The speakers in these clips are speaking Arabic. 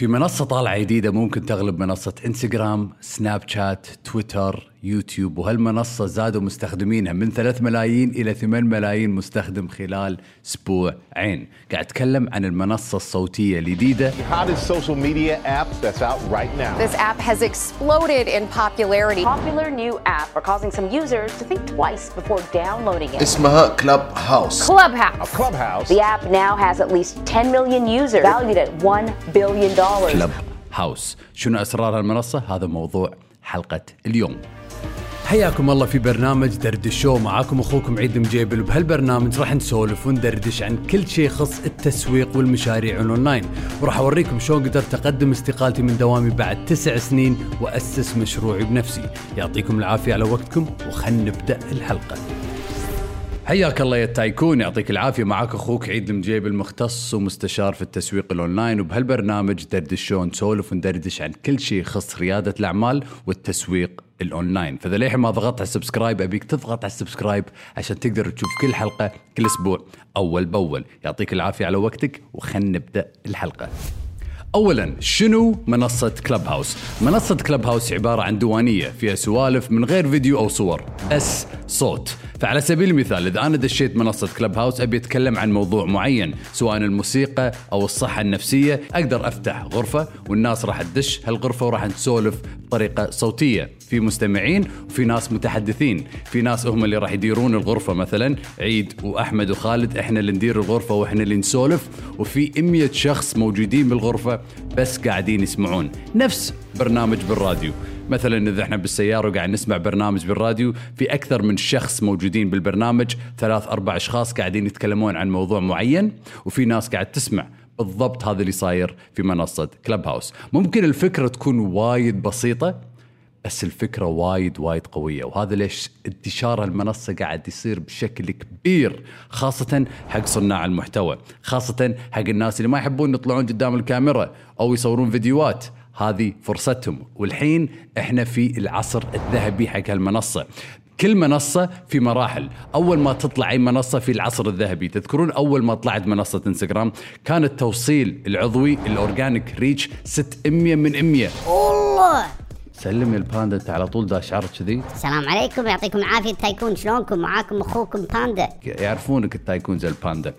في منصة طالعة جديدة ممكن تغلب منصة انستغرام، سناب شات، تويتر، يوتيوب وهالمنصة زادوا مستخدمينها من 3 ملايين إلى 8 ملايين مستخدم خلال أسبوعين. قاعد أتكلم عن المنصة الصوتية الجديدة hottest social media app that's out right now. This app has exploded in popularity. popular new app are causing some users to think twice before downloading it. اسمها كلاب هاوس Clubhouse. Clubhouse. The app now has at least 10 million users, valued at $1 billion. Clubhouse شنو أسرار هالمنصة؟ هذا موضوع حلقة اليوم حياكم الله في برنامج دردشو معاكم أخوكم عيد مجيبل وبهالبرنامج راح نسولف وندردش عن كل شيء يخص التسويق والمشاريع الأونلاين. وراح أوريكم شلون قدرت اقدم استقالتي من دوامي بعد تسع سنين وأسس مشروعي بنفسي. يعطيكم العافية على وقتكم وخلنا نبدأ الحلقة. حياك الله يا tycoon يعطيك العافية. معاك أخوك عيد المجيب المختص ومستشار في التسويق الأونلاين وبهالبرنامج دردشون نسولف وندردش عن كل شيء يخص ريادة الأعمال والتسويق الأونلاين. فإذا للحين ما ضغطت على ال subscribe أبيك تضغط على ال subscribe عشان تقدر تشوف كل حلقة كل أسبوع أول بأول. يعطيك العافية على وقتك وخلنا نبدأ الحلقة. اولا شنو منصة كلب هاوس منصة كلب هاوس عبارة عن ديوانيه فيها سوالف من غير فيديو أو صور بس صوت. فعلى سبيل المثال إذا أنا دشيت منصة كلب هاوس أبي أتكلم عن موضوع معين سواء الموسيقى أو الصحة النفسية أقدر أفتح غرفة والناس راح تدش هالغرفة وراح نسولف بطريقة صوتية. في مستمعين وفي ناس متحدثين. في ناس هم اللي راح يديرون الغرفة مثلا عيد وأحمد وخالد إحنا اللي ندير الغرفة وإحنا اللي نسولف. وفي 100 شخص موجودين بالغرفة بس قاعدين يسمعون نفس برنامج بالراديو. مثلا إذا إحنا بالسيارة وقاعد نسمع برنامج بالراديو في أكثر من شخص موجودين بالبرنامج ثلاث أربع أشخاص قاعدين يتكلمون عن موضوع معين وفي ناس قاعد تسمع بالضبط هذا اللي صاير في منصة كلب هاوس ممكن الفكرة تكون وايد بسيطة بس الفكرة وايد وايد قوية. وهذا ليش انتشار المنصة قاعد يصير بشكل كبير خاصة حق صناع المحتوى خاصة حق الناس اللي ما يحبون يطلعون قدام الكاميرا أو يصورون فيديوهات. هذه فرصتهم. والحين إحنا في العصر الذهبي حق هالمنصة. كل منصة في مراحل. أول ما تطلع أي منصة في العصر الذهبي. تذكرون أول ما طلعت منصة إنستغرام؟ كان التوصيل العضوي ال organic reach 600 من 100 والله! سلم يا الباندا أنت على طول داش عرض كذي. السلام عليكم يعطيكم العافية. tycoon شلونكم؟ معاكم أخوكم باندا. يعرفونك ال tycoon زي الباندا.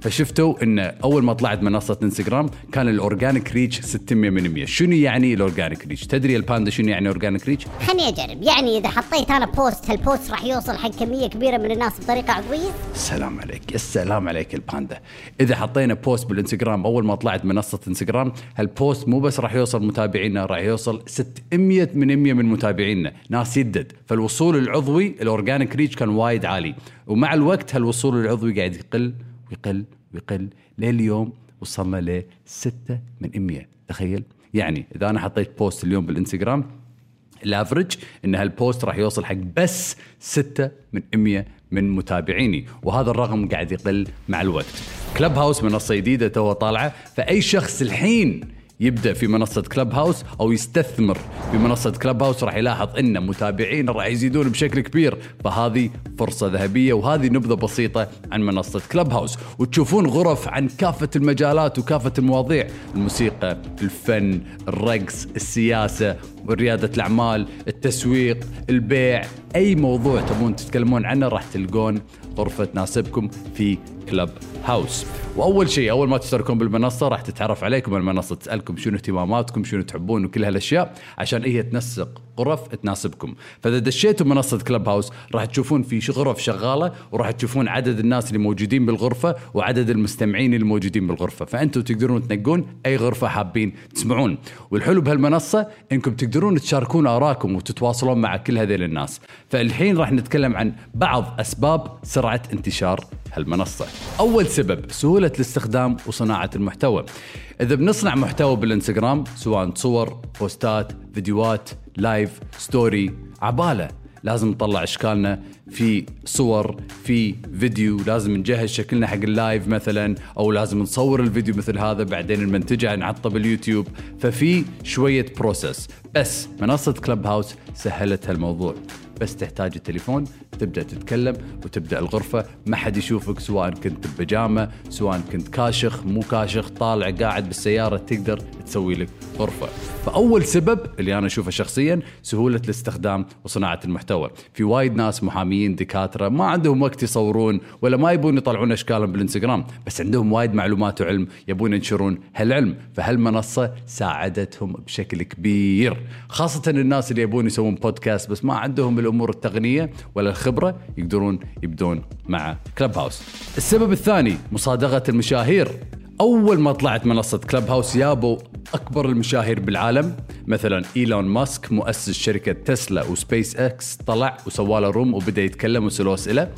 فشفتوا إن أول ما طلعت منصة إنستغرام كان ال organic reach 600 من 100 شنو يعني ال organic reach؟ تدري الباندا شنو يعني organic reach؟ خليني أجرب. يعني إذا حطيت أنا post هال post راح يوصل حق كمية كبيرة من الناس بطريقة عضويه السلام عليك. السلام عليك الباندا. إذا حطينا post بالإنستغرام أول ما طلعت منصة إنستغرام هال post مو بس راح يوصل متابعينا راح يوصل 600 من 100 من متابعينا. ناس يدد. فالوصول العضوي ال organic reach كان وايد عالي. ومع الوقت هالوصول العضوي قاعد يقل. ويقل ويقل لليوم وصلنا ل 6 من 100 تخيل؟ يعني إذا أنا حطيت post اليوم بالإنستغرام ال average إن هال post راح يوصل حق بس 6 من 100 من متابعيني وهذا الرقم قاعد يقل مع الوقت. Clubhouse منصة جديدة تو طالعة فأي شخص الحين يبدأ في منصة Clubhouse أو يستثمر في منصة Clubhouse راح يلاحظ إن متابعين راح يزيدون بشكل كبير. فهذه فرصة ذهبية وهذه نبذة بسيطة عن منصة كلب هاوس وتشوفون غرف عن كافة المجالات وكافة المواضيع. الموسيقى الفن الرقص السياسة ورياده الأعمال التسويق البيع. أي موضوع تبون تتكلمون عنه راح تلقون غرفة تناسبكم في كلب هاوس وأول شيء أول ما تشتركون بالمنصة راح تتعرف عليكم المنصة تسألكم شنو اهتماماتكم شنو تحبون وكل هالأشياء عشان هي تنسق غرف تناسبكم. فإذا دشيتوا منصة كلب هاوس راح تشوفون في غرف شغالة وراح تشوفون عدد الناس اللي موجودين بالغرفة وعدد المستمعين اللي موجودين بالغرفة. فانتم تقدرون تنقون أي غرفة حابين تسمعون. والحلو بهالمنصة إنكم تقدرون تشاركون ارائكم وتتواصلون مع كل هذيل الناس. فالحين راح نتكلم عن بعض أسباب سرعة انتشار هالمنصة. أول سبب سهولة الاستخدام وصناعة المحتوى. إذا بنصنع محتوى بالإنستغرام سواء صور بوستات فيديوهات live story عبالة لازم نطلع أشكالنا في صور في فيديو لازم نجهز شكلنا حق ال live مثلا أو لازم نصور الفيديو مثل هذا بعدين نمنتجه نحطه باليوتيوب ففي شوية process بس منصة Clubhouse سهلت هالموضوع. بس تحتاج التليفون تبدأ تتكلم وتبدأ الغرفة. ما حد يشوفك سواء كنت ببجامة سواء كنت كاشخ مو كاشخ طالع قاعد بالسيارة تقدر تسوي لك غرفة. فأول سبب اللي أنا أشوفه شخصيا سهولة الاستخدام وصناعة المحتوى. في وايد ناس محاميين دكاترة ما عندهم وقت يصورون ولا ما يبون يطلعون أشكالهم بالإنستغرام. بس عندهم وايد معلومات وعلم يبون ينشرون هالعلم. فهالمنصة ساعدتهم بشكل كبير. خاصة الناس اللي يبون يسوون بودكاست بس ما عندهم الأمور التقنية ولا الخبرة يقدرون يبدون مع كلب هاوس السبب الثاني مصادقة المشاهير. أول ما طلعت منصة Clubhouse يابوا أكبر المشاهير بالعالم. مثلا إيلون ماسك مؤسس شركة تسلا وسبيس إكس طلع وسوى له room وبدأ يتكلم وسأله أسئلة.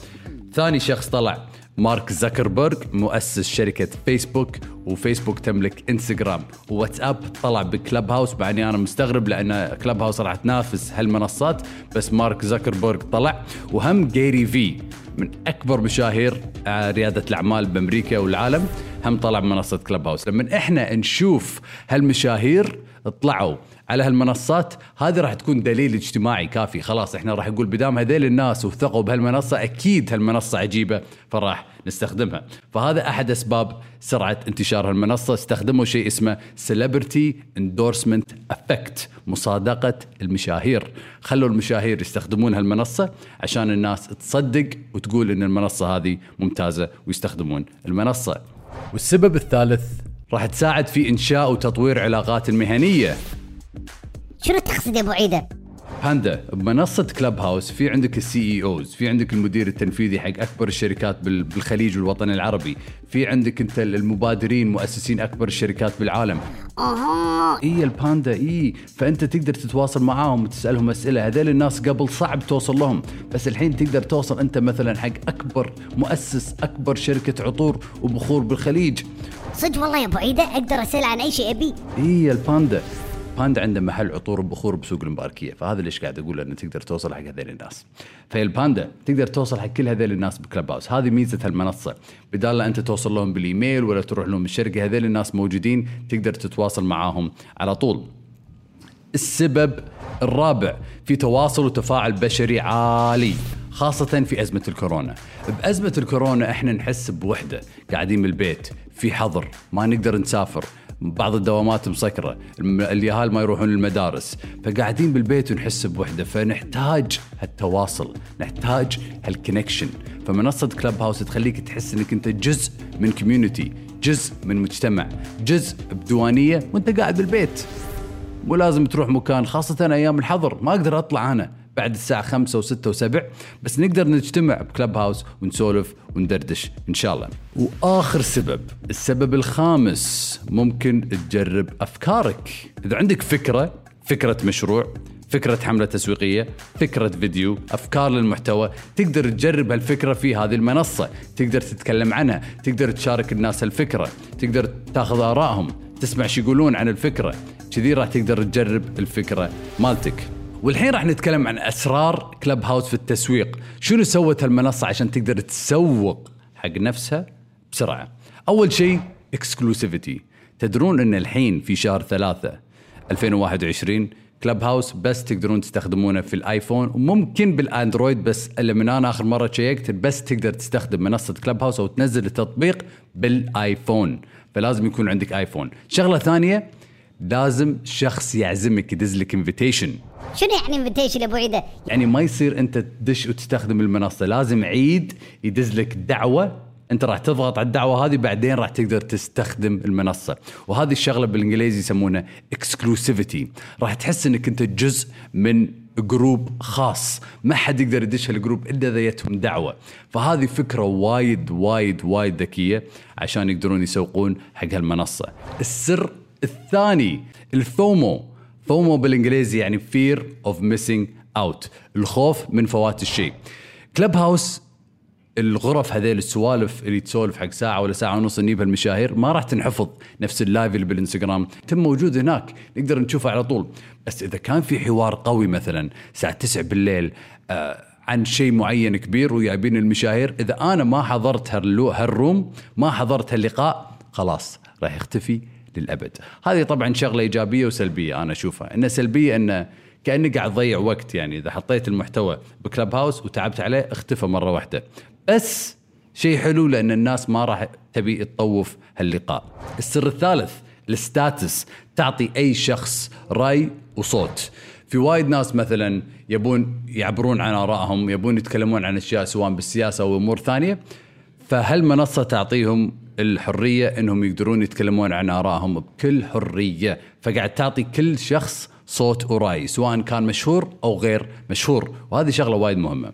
ثاني شخص طلع مارك زكربرج مؤسس شركة فيسبوك وفيسبوك تملك إنستغرام. وواتساب طلع ب Clubhouse مع أنا مستغرب لأن Clubhouse راح تنافس هالمنصات بس مارك زكربرج طلع. وهم Gary Vee من أكبر مشاهير آه، ريادة الأعمال بأمريكا والعالم. هم طلع بمنصة Clubhouse لما إحنا نشوف هالمشاهير طلعوا على هالمنصات هذه راح تكون دليل اجتماعي كافي. خلاص إحنا راح نقول بدام هذيل الناس وثقوا بهالمنصة أكيد هالمنصة عجيبة فراح نستخدمها. فهذا أحد أسباب سرعة انتشار هالمنصة. استخدموا شيء اسمه celebrity endorsement effect مصادقة المشاهير. خلوا المشاهير يستخدمون هالمنصة عشان الناس تصدق وتقول إن المنصة هذه ممتازة ويستخدمون المنصة. والسبب الثالث راح تساعد في إنشاء وتطوير علاقات المهنية. شنو تقصد يا أبو عيدة؟ باندا بمنصة كلب هاوس في عندك السي اي اوز في عندك المدير التنفيذي حق أكبر الشركات بال- بالخليج والوطن العربي في عندك أنت المبادرين مؤسسين أكبر الشركات بالعالم. أها. إي الباندا إي. فأنت تقدر تتواصل معاهم وتسألهم أسئلة هذول الناس قبل صعب توصل لهم بس الحين تقدر توصل أنت مثلا حق أكبر مؤسس أكبر شركة عطور وبخور بالخليج. صدق والله يا أبو عيدة أقدر أسأل عن أي شيء أبي؟ إي الباندا. باندا عنده محل عطور وبخور بسوق المباركية فهذا ليش قاعد أقول إنه تقدر توصل حق هذول الناس. فهي الباندا تقدر توصل حق كل هذول الناس ب Clubhouse. هذه ميزة هالمنصه بدال لا أنت توصل لهم بالإيميل ولا تروح لهم الشركة هذول الناس موجودين تقدر تتواصل معاهم على طول. السبب الرابع في تواصل وتفاعل بشري عالي. خاصة في أزمة الكورونا. بأزمة الكورونا إحنا نحس بوحدة. قاعدين بالبيت في حظر ما نقدر نسافر بعض الدوامات مسكرة الم- اليهال ما يروحون المدارس. فقاعدين بالبيت ونحس بوحدة فنحتاج هالتواصل نحتاج هال connection فمنصة Clubhouse تخليك تحس إنك أنت جزء من community جزء من مجتمع جزء بديوانية وأنت قاعد بالبيت. مو لازم تروح مكان خاصة أيام الحظر ما أقدر أطلع أنا. بعد الساعة خمسة وستة وسبع. بس نقدر نجتمع ب Clubhouse ونسولف وندردش إن شاء الله. وآخر سبب السبب الخامس ممكن تجرب أفكارك. إذا عندك فكرة فكرة مشروع فكرة حملة تسويقية فكرة فيديو أفكار للمحتوى تقدر تجرب هالفكرة في هذه المنصة. تقدر تتكلم عنها تقدر تشارك الناس هالفكرة. تقدر تاخذ آرائهم تسمع شو يقولون عن الفكرة. كذي راح تقدر تجرب الفكرة مالتك. والحين راح نتكلم عن أسرار كلب هاوس في التسويق. شنو سوت هالمنصة عشان تقدر تسوق حق نفسها بسرعة؟ أول شيء exclusivity تدرون إن الحين في شهر ثلاثة 2021 Clubhouse بس تقدرون تستخدمونه في الآيفون وممكن بالأندرويد بس من أنا آخر مرة شيكت بس تقدر تستخدم منصة Clubhouse أو تنزل التطبيق بالآيفون. فلازم يكون عندك آيفون. شغلة ثانية لازم شخص يعزمك يدز لك invitation شنو يعني invitation أبو عيدة؟ يعني ما يصير أنت تدش وتستخدم المنصة لازم عيد يدز لك دعوة أنت راح تضغط على الدعوة هذه بعدين راح تقدر تستخدم المنصة. وهذه الشغلة بالإنجليزي يسمونها exclusivity راح تحس إنك أنت جزء من group خاص. ما حد يقدر يدش هالجروب إلا إذا جتهم دعوة. فهذه فكرة وايد وايد وايد ذكية عشان يقدرون يسوقون حق هالمنصة. السر الثاني ال FOMO. FOMO بالإنجليزي يعني fear of missing out الخوف من فوات الشيء. Clubhouse الغرف هذيل السوالف اللي تسولف حق ساعة ولا ساعة ونص نجيب المشاهير ما راح تنحفظ نفس ال live اللي بالإنستغرام. تم موجود هناك نقدر نشوفه على طول. بس إذا كان في حوار قوي مثلا الساعة 9 بالليل آه عن شيء معين كبير وجايبين المشاهير إذا أنا ما حضرت هال room ما حضرت هاللقاء خلاص راح يختفي للأبد. هذه طبعا شغلة إيجابية وسلبية أنا أشوفها. ان سلبية إنه كأني قاعد اضيع وقت يعني. إذا حطيت المحتوى بكلب هاوس وتعبت عليه اختفى مرة واحدة. بس شيء حلو لأن الناس ما راح تبي تطوف هاللقاء. السر الثالث الستاتس تعطي أي شخص رأي وصوت. في وايد ناس مثلا يبون يعبرون عن آرائهم يبون يتكلمون عن أشياء سواء بالسياسة أو أمور ثانية فهالمنصة تعطيهم الحرية إنهم يقدرون يتكلمون عن آرائهم بكل حرية. فقاعد تعطي كل شخص صوت ورأي سواء كان مشهور أو غير مشهور. وهذه شغلة وايد مهمة.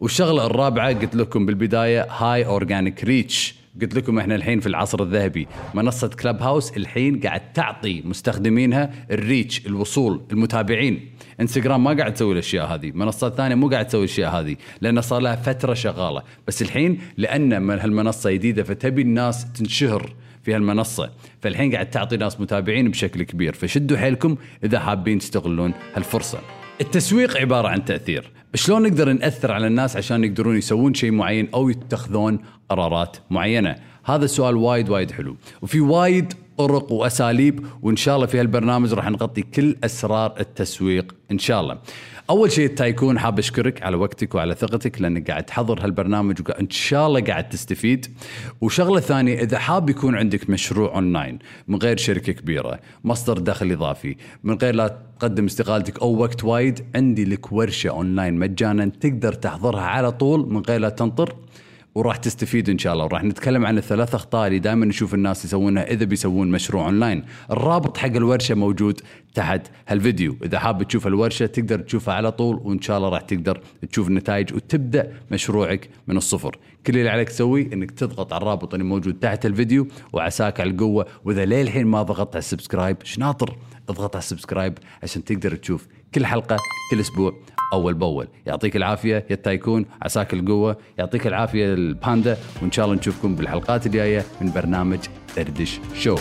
والشغلة الرابعة قلت لكم بالبداية high organic reach قلت لكم إحنا الحين في العصر الذهبي منصة Clubhouse الحين قاعد تعطي مستخدمينها ال reach الوصول المتابعين. انستغرام ما قاعد تسوي الأشياء هذه منصات ثانية مو قاعد تسوي الأشياء هذه لأن صار لها فترة شغالة. بس الحين لأن من هالمنصة جديدة فتبي الناس تنشهر في هالمنصة. فالحين قاعد تعطي ناس متابعين بشكل كبير. فشدوا حيلكم إذا حابين تستغلون هالفرصة. التسويق عبارة عن تأثير. شلون نقدر نأثر على الناس عشان يقدرون يسوون شيء معين أو يتخذون قرارات معينة؟ هذا السؤال وايد وايد حلو. وفي وايد طرق وأساليب وإن شاء الله في هالبرنامج راح نغطي كل أسرار التسويق إن شاء الله. أول شيء تايكون حاب أشكرك على وقتك وعلى ثقتك لأنك قاعد تحضر هالبرنامج وان شاء الله قاعد تستفيد. وشغلة ثانية إذا حاب يكون عندك مشروع اونلاين من غير شركة كبيرة مصدر دخل إضافي من غير لا تقدم استقالتك أو وقت وايد عندي لك ورشة اونلاين مجانا تقدر تحضرها على طول من غير لا تنطر. وراح تستفيد إن شاء الله. وراح نتكلم عن الثلاث أخطاء اللي دائما نشوف الناس يسوونها إذا بيسوون مشروع أونلاين. الرابط حق الورشة موجود تحت هالفيديو. إذا حاب تشوف الورشة تقدر تشوفها على طول وإن شاء الله راح تقدر تشوف النتائج وتبدأ مشروعك من الصفر. كل اللي عليك تسويه إنك تضغط على الرابط اللي موجود تحت الفيديو وعساك على القوة. وإذا للحين ما ضغطت على ال subscribe شناطر اضغط على ال subscribe عشان تقدر تشوف كل حلقة كل أسبوع. أول بأول. يعطيك العافية يا تايكون عساك القوة. يعطيك العافية الباندا وإن شاء الله نشوفكم بالحلقات الجاية من برنامج دردش شو.